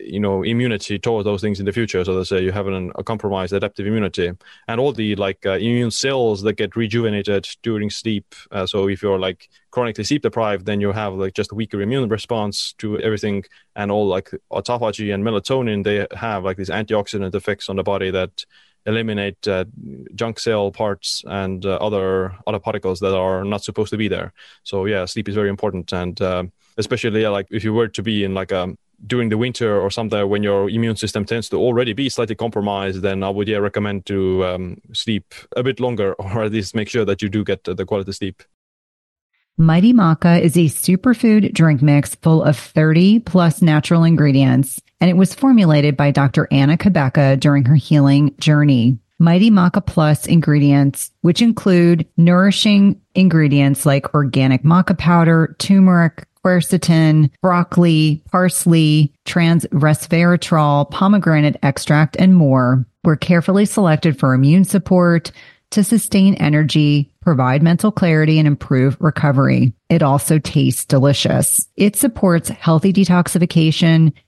you know immunity towards those things in the future. So let's say you have an, a compromised adaptive immunity. And all the like uh, immune cells that get rejuvenated during sleep uh, so if you're like chronically sleep deprived then you have like just a weaker immune response to everything. And all like autophagy and melatonin they have like these antioxidant effects on the body that eliminate uh, junk cell parts and uh, other other particles that are not supposed to be there. So yeah sleep is very important. And uh, especially like if you were to be in like a during the winter or something when your immune system tends to already be slightly compromised, then I would yeah recommend to um, sleep a bit longer or at least make sure that you do get the quality sleep. Mighty Maca is a superfood drink mix full of 30 plus natural ingredients, and it was formulated by Dr. Anna Cabeca during her healing journey. Mighty Maca Plus ingredients, which include nourishing ingredients like organic maca powder, turmeric, quercetin, broccoli, parsley, trans resveratrol, pomegranate extract, and more, were carefully selected for immune support, to sustain energy, provide mental clarity, and improve recovery. It also tastes delicious. It supports healthy detoxification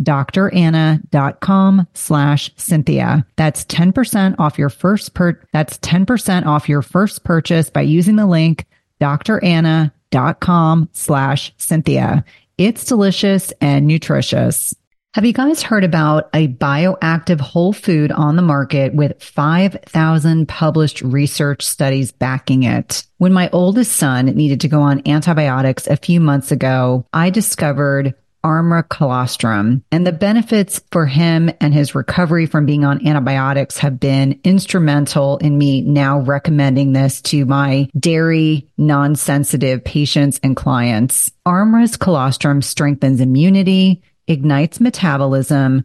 dranna.com slash Cynthia. That's 10% off your first per, that's 10% off your first purchase by using the link dranna.com slash Cynthia. It's delicious and nutritious. Have you guys heard about a bioactive whole food on the market with 5,000 published research studies backing it? When my oldest son needed to go on antibiotics a few months ago, I discovered Armra colostrum. And the benefits for him and his recovery from being on antibiotics have been instrumental in me now recommending this to my dairy non-sensitive patients and clients. Armra's colostrum strengthens immunity, ignites metabolism,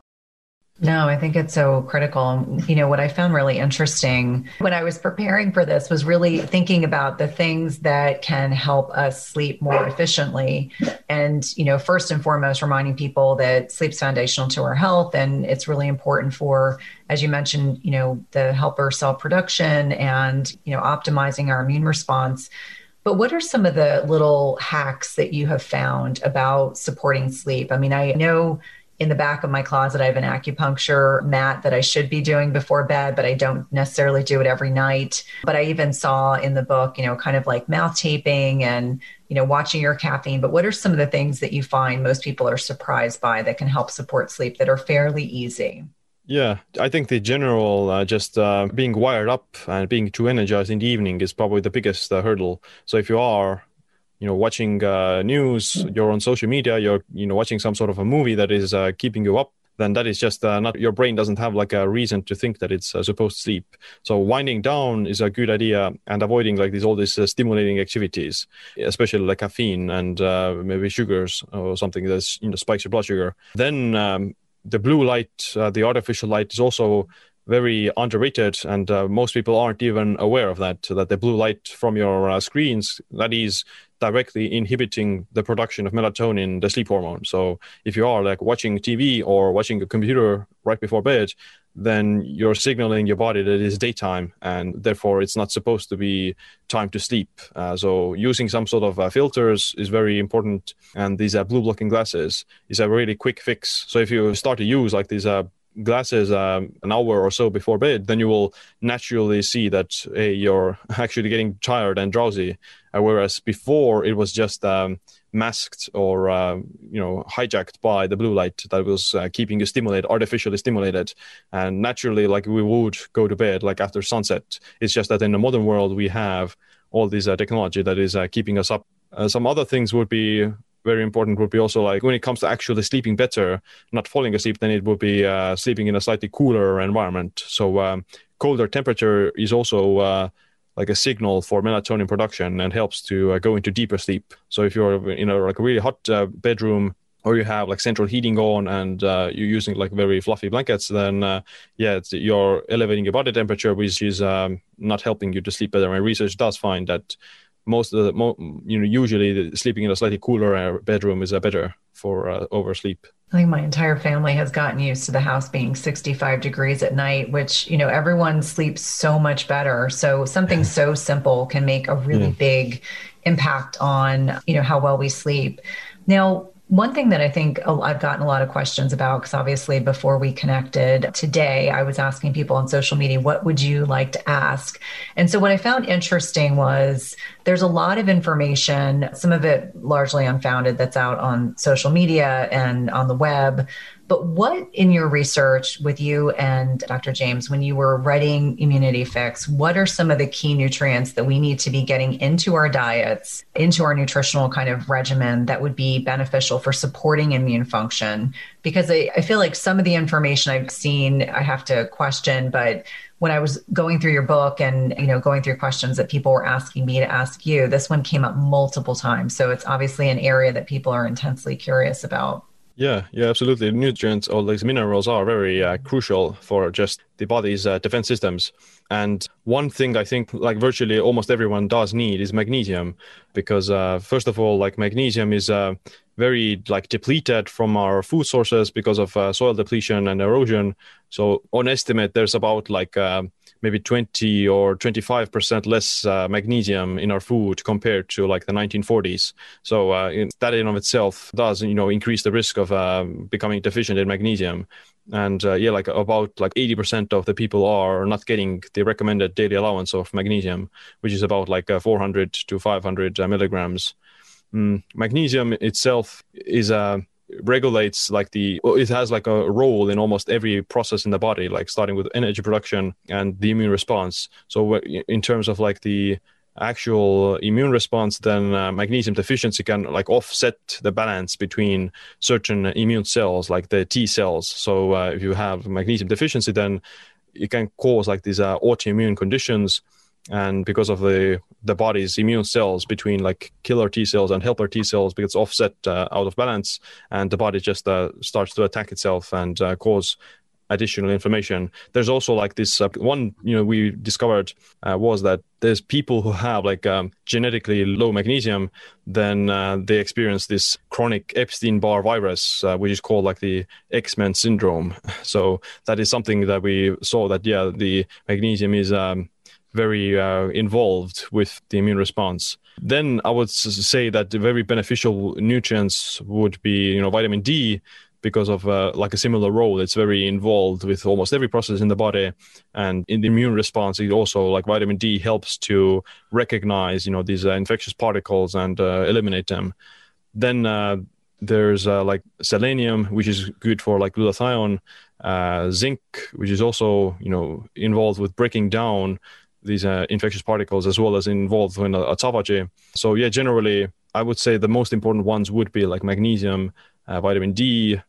No, I think it's so critical. You know, what I found really interesting when I was preparing for this was really thinking about the things that can help us sleep more efficiently. And, you know, first and foremost, reminding people that sleep's foundational to our health. And it's really important for, as you mentioned, you know, the helper cell production and, you know, optimizing our immune response. But what are some of the little hacks that you have found about supporting sleep? I mean, I know in the back of my closet, I have an acupuncture mat that I should be doing before bed, but I don't necessarily do it every night. But I even saw in the book, you know, kind of like mouth taping and, you know, watching your caffeine. But what are some of the things that you find most people are surprised by that can help support sleep that are fairly easy? Yeah, I think the general uh, just uh, being wired up and being too energized in the evening is probably the biggest uh, hurdle. So if you are you know watching uh, news you're on social media you're you know watching some sort of a movie that is uh, keeping you up then that is just uh, not your brain doesn't have like a reason to think that it's uh, supposed to sleep. So winding down is a good idea and avoiding like these all these uh, stimulating activities especially like caffeine and uh, maybe sugars or something that's you know spikes your blood sugar. Then um, the blue light the artificial light is also very underrated and uh, most people aren't even aware of that that the blue light from your uh, screens that is directly inhibiting the production of melatonin, the sleep hormone. So if you are like watching TV or watching a computer right before bed, then you're signaling your body that it is daytime and therefore it's not supposed to be time to sleep. Uh, so using some sort of uh, filters is very important. And these uh, blue blocking glasses is a really quick fix. So if you start to use like these uh, glasses um, an hour or so before bed, then you will naturally see that hey, you're actually getting tired and drowsy. Uh, whereas before it was just um, masked or uh, you know hijacked by the blue light that was uh, keeping you stimulated, artificially stimulated, and naturally, like we would go to bed like after sunset. It's just that in the modern world we have all this uh, technology that is uh, keeping us up. Uh, some other things would be very important would be also like when it comes to actually sleeping better, not falling asleep, then it would be uh, sleeping in a slightly cooler environment. So um, colder temperature is also uh, like a signal for melatonin production and helps to uh, go into deeper sleep. So if you're in a like a really hot uh, bedroom or you have like central heating on and uh, you're using like very fluffy blankets, then uh, yeah, you're elevating your body temperature, which is um, not helping you to sleep better. And research does find that most of the mo- you know usually sleeping in a slightly cooler uh, bedroom is uh, better for uh, oversleep. I think my entire family has gotten used to the house being 65 degrees at night, which, you know, everyone sleeps so much better. So something so simple can make a really yeah. big impact on, you know, how well we sleep. Now, one thing that I think I've gotten a lot of questions about, because obviously before we connected today, I was asking people on social media, what would you like to ask? And so what I found interesting was there's a lot of information, some of it largely unfounded, that's out on social media and on the web but what in your research with you and Dr. James, when you were writing Immunity Fix, what are some of the key nutrients that we need to be getting into our diets, into our nutritional kind of regimen that would be beneficial for supporting immune function? Because I, I feel like some of the information I've seen, I have to question, but when I was going through your book and you know going through questions that people were asking me to ask you, this one came up multiple times. So it's obviously an area that people are intensely curious about. Yeah, yeah, absolutely. Nutrients or these minerals are very uh, crucial for just the body's uh, defense systems. And one thing I think, like virtually almost everyone does need, is magnesium, because uh, first of all, like magnesium is uh, very like depleted from our food sources because of uh, soil depletion and erosion. So on estimate, there's about like uh, maybe 20 or 25% less uh, magnesium in our food compared to like the 1940s. So uh, in, that in of itself does, you know, increase the risk of uh, becoming deficient in magnesium. And uh, yeah, like about like 80% of the people are not getting the recommended daily allowance of magnesium, which is about like uh, 400 to 500 uh, milligrams. Mm, magnesium itself is a regulates like the it has like a role in almost every process in the body like starting with energy production and the immune response. So in terms of like the actual immune response then uh, magnesium deficiency can like offset the balance between certain immune cells like the t cells. So uh, if you have magnesium deficiency then it can cause like these uh, autoimmune conditions and because of the the body's immune cells between like killer T cells and helper T cells gets offset uh, out of balance, and the body just uh, starts to attack itself and uh, cause additional inflammation. There's also like this uh, one you know we discovered uh, was that there's people who have like um, genetically low magnesium, then uh, they experience this chronic Epstein-Barr virus, which is called like the XMEN syndrome. So that is something that we saw that yeah the magnesium is um, very uh, involved with the immune response. Then I would say that the very beneficial nutrients would be, you know, vitamin D because of uh, like a similar role. It's very involved with almost every process in the body, and in the immune response, it also like vitamin D helps to recognize, you know, these uh, infectious particles and uh, eliminate them. Then uh, there's uh, like selenium, which is good for like glutathione. zinc, which is also you know involved with breaking down these uh, infectious particles as well as involved in autophagy. So yeah, generally, I would say the most important ones would be like magnesium, uh, vitamin D,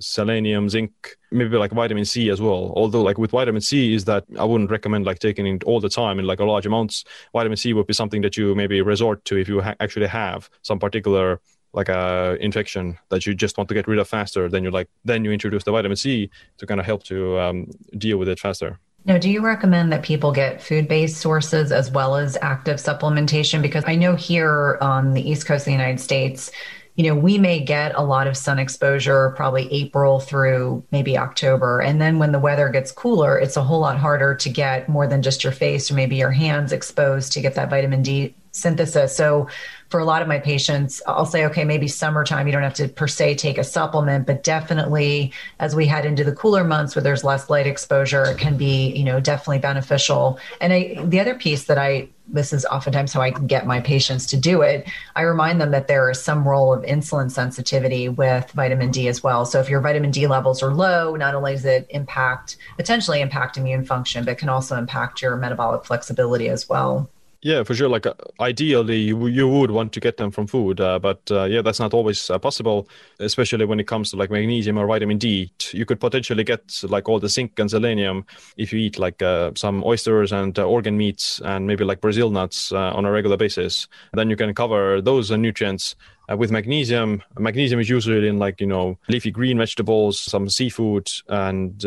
selenium, zinc, maybe like vitamin C as well. Although like with vitamin C is that I wouldn't recommend like taking it all the time in like a large amounts. Vitamin C would be something that you maybe resort to if you ha- actually have some particular like a infection that you just want to get rid of faster. Then you like then you introduce the vitamin C to kind of help to um, deal with it faster. Now, do you recommend that people get food based sources as well as active supplementation? Because I know here on the East Coast of the United States, you know, we may get a lot of sun exposure probably April through maybe October. And then when the weather gets cooler, it's a whole lot harder to get more than just your face or maybe your hands exposed to get that vitamin D synthesis. So for a lot of my patients, I'll say, okay, maybe summertime, you don't have to per se take a supplement, but definitely as we head into the cooler months where there's less light exposure, it can be, you know, definitely beneficial. And I, the other piece that I, this is oftentimes how I can get my patients to do it. I remind them that there is some role of insulin sensitivity with vitamin D as well. So if your vitamin D levels are low, not only does it impact, potentially impact immune function, but can also impact your metabolic flexibility as well. Yeah, for sure. Like uh, ideally, you, you would want to get them from food, uh, but uh, yeah, that's not always uh, possible. Especially when it comes to like magnesium or vitamin D. You could potentially get like all the zinc and selenium if you eat like uh, some oysters and uh, organ meats and maybe like Brazil nuts on a regular basis. Then you can cover those nutrients. with magnesium, magnesium is usually in like you know leafy green vegetables, some seafood, and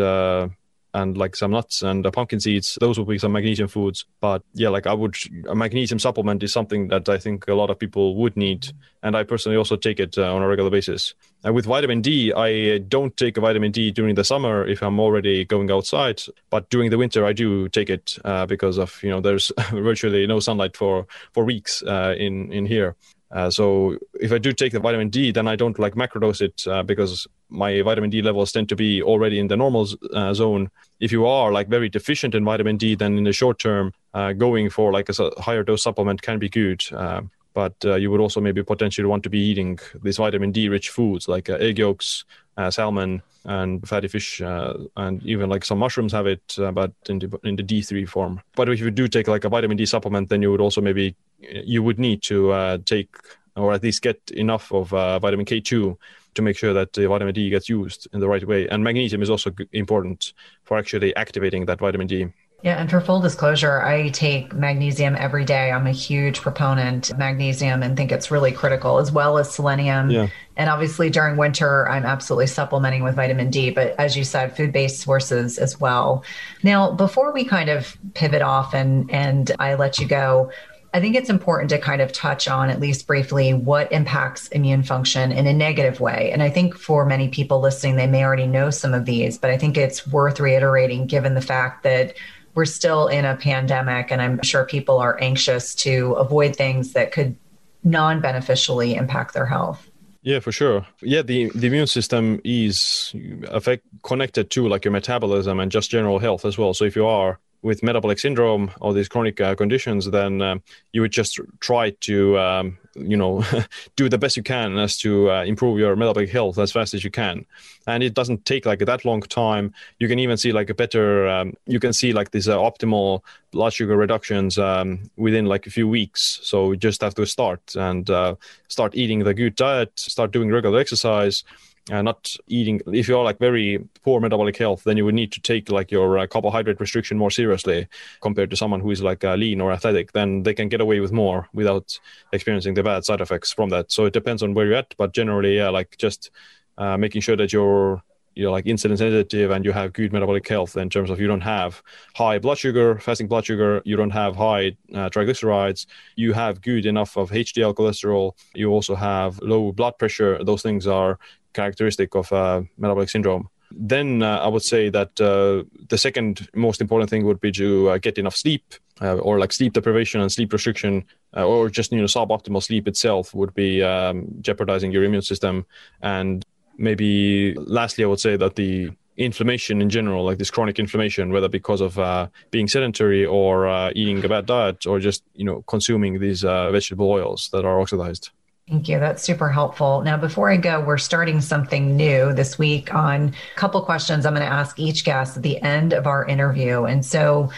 and like some nuts and uh, pumpkin seeds. Those would be some magnesium foods. But yeah, like I would, a magnesium supplement is something that I think a lot of people would need. And I personally also take it uh, on a regular basis. And with vitamin D, I don't take vitamin D during the summer if I'm already going outside. But during the winter, I do take it uh, because of, you know, there's virtually no sunlight for, for weeks uh, in, in here. Uh, so if I do take the vitamin D, then I don't like macrodose it uh, because my vitamin D levels tend to be already in the normal uh, zone. If you are like very deficient in vitamin D, then in the short term, uh, going for like a higher dose supplement can be good. Uh, but uh, you would also maybe potentially want to be eating these vitamin D rich foods like egg yolks, salmon, and fatty fish, and even like some mushrooms have it, but in the, in the D3 form. But if you do take like a vitamin D supplement, then you would also maybe you would need to uh, take or at least get enough of uh, vitamin K2 to make sure that the vitamin D gets used in the right way. And magnesium is also important for actually activating that vitamin D. Yeah, and for full disclosure, I take magnesium every day. I'm a huge proponent of magnesium and think it's really critical, as well as selenium. Yeah. And obviously, during winter, I'm absolutely supplementing with vitamin D, but as you said, food based sources as well. Now, before we kind of pivot off and, and I let you go, I think it's important to kind of touch on, at least briefly, what impacts immune function in a negative way. And I think for many people listening, they may already know some of these, but I think it's worth reiterating given the fact that we're still in a pandemic and I'm sure people are anxious to avoid things that could non beneficially impact their health. Yeah, for sure. Yeah, the, the immune system is affect, connected to like your metabolism and just general health as well. So if you are with metabolic syndrome or these chronic uh, conditions, then uh, you would just try to, um, you know, do the best you can as to uh, improve your metabolic health as fast as you can. And it doesn't take like that long time. You can even see like a better, um, you can see like these uh, optimal blood sugar reductions um, within like a few weeks. So you just have to start and uh, start eating the good diet, start doing regular exercise uh, not eating if you're like very poor metabolic health then you would need to take like your uh, carbohydrate restriction more seriously compared to someone who is like uh, lean or athletic then they can get away with more without experiencing the bad side effects from that so it depends on where you're at but generally yeah like just uh, making sure that you're you're like insulin sensitive and you have good metabolic health in terms of you don't have high blood sugar, fasting blood sugar, you don't have high uh, triglycerides, you have good enough of HDL cholesterol, you also have low blood pressure. Those things are characteristic of uh, metabolic syndrome. Then uh, I would say that uh, the second most important thing would be to get enough sleep, or like sleep deprivation and sleep restriction, or just you know suboptimal sleep itself would be um, jeopardizing your immune system. And maybe lastly, I would say that the inflammation in general, like this chronic inflammation, whether because of uh, being sedentary or uh, eating a bad diet or just you know consuming these uh, vegetable oils that are oxidized. Thank you. That's super helpful. Now, before I go, we're starting something new this week on a couple questions I'm going to ask each guest at the end of our interview. And so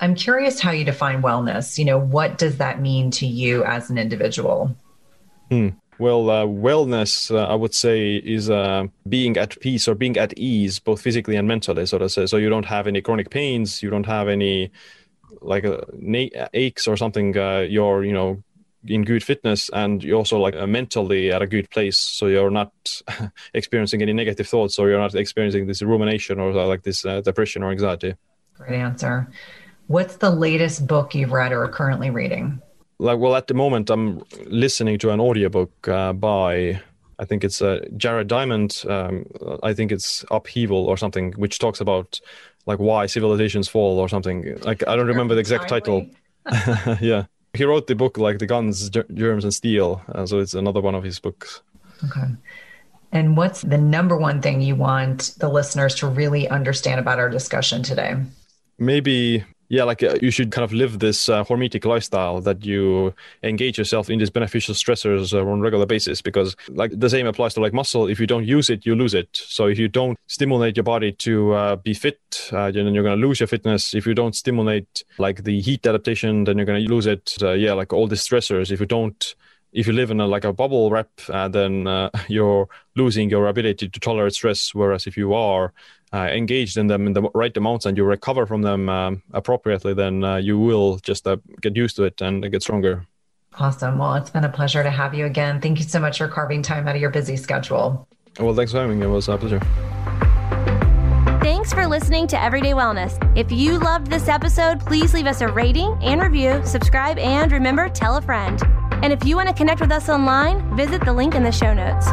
I'm curious how you define wellness. You know, what does that mean to you as an individual? Hmm. Well, uh, wellness, uh, I would say, is uh, being at peace or being at ease, both physically and mentally, so to say. So you don't have any chronic pains, you don't have any like uh, aches or something. Uh, you're, you know, in good fitness and you're also like uh, mentally at a good place so you're not experiencing any negative thoughts or you're not experiencing this rumination or like this uh, depression or anxiety. Great answer. What's the latest book you've read or are currently reading? Like well at the moment i'm listening to an audiobook uh, by i think it's uh, jared diamond um, i think it's upheaval or something which talks about like why civilizations fall or something. Like i don't remember the exact title. Yeah he wrote the book like the guns, germs, and steel. Uh, so it's another one of his books. Okay. And what's the number one thing you want the listeners to really understand about our discussion today? Maybe yeah like uh, you should kind of live this uh, hormetic lifestyle that you engage yourself in these beneficial stressors uh, on a regular basis because like the same applies to like muscle. If you don't use it you lose it. So if you don't stimulate your body to uh, be fit uh, then you're going to lose your fitness. If you don't stimulate like the heat adaptation then you're going to lose it. Yeah like all the stressors if you don't if you live in a, like a bubble wrap, uh, then uh, you're losing your ability to tolerate stress. Whereas if you are uh, engaged in them in the right amounts and you recover from them um, appropriately, then uh, you will just uh, get used to it and get stronger. Awesome. Well, it's been a pleasure to have you again. Thank you so much for carving time out of your busy schedule. Well, thanks for having me. It was a pleasure. Thanks for listening to Everyday Wellness. If you loved this episode, please leave us a rating and review, subscribe, and remember, tell a friend. And if you want to connect with us online, visit the link in the show notes.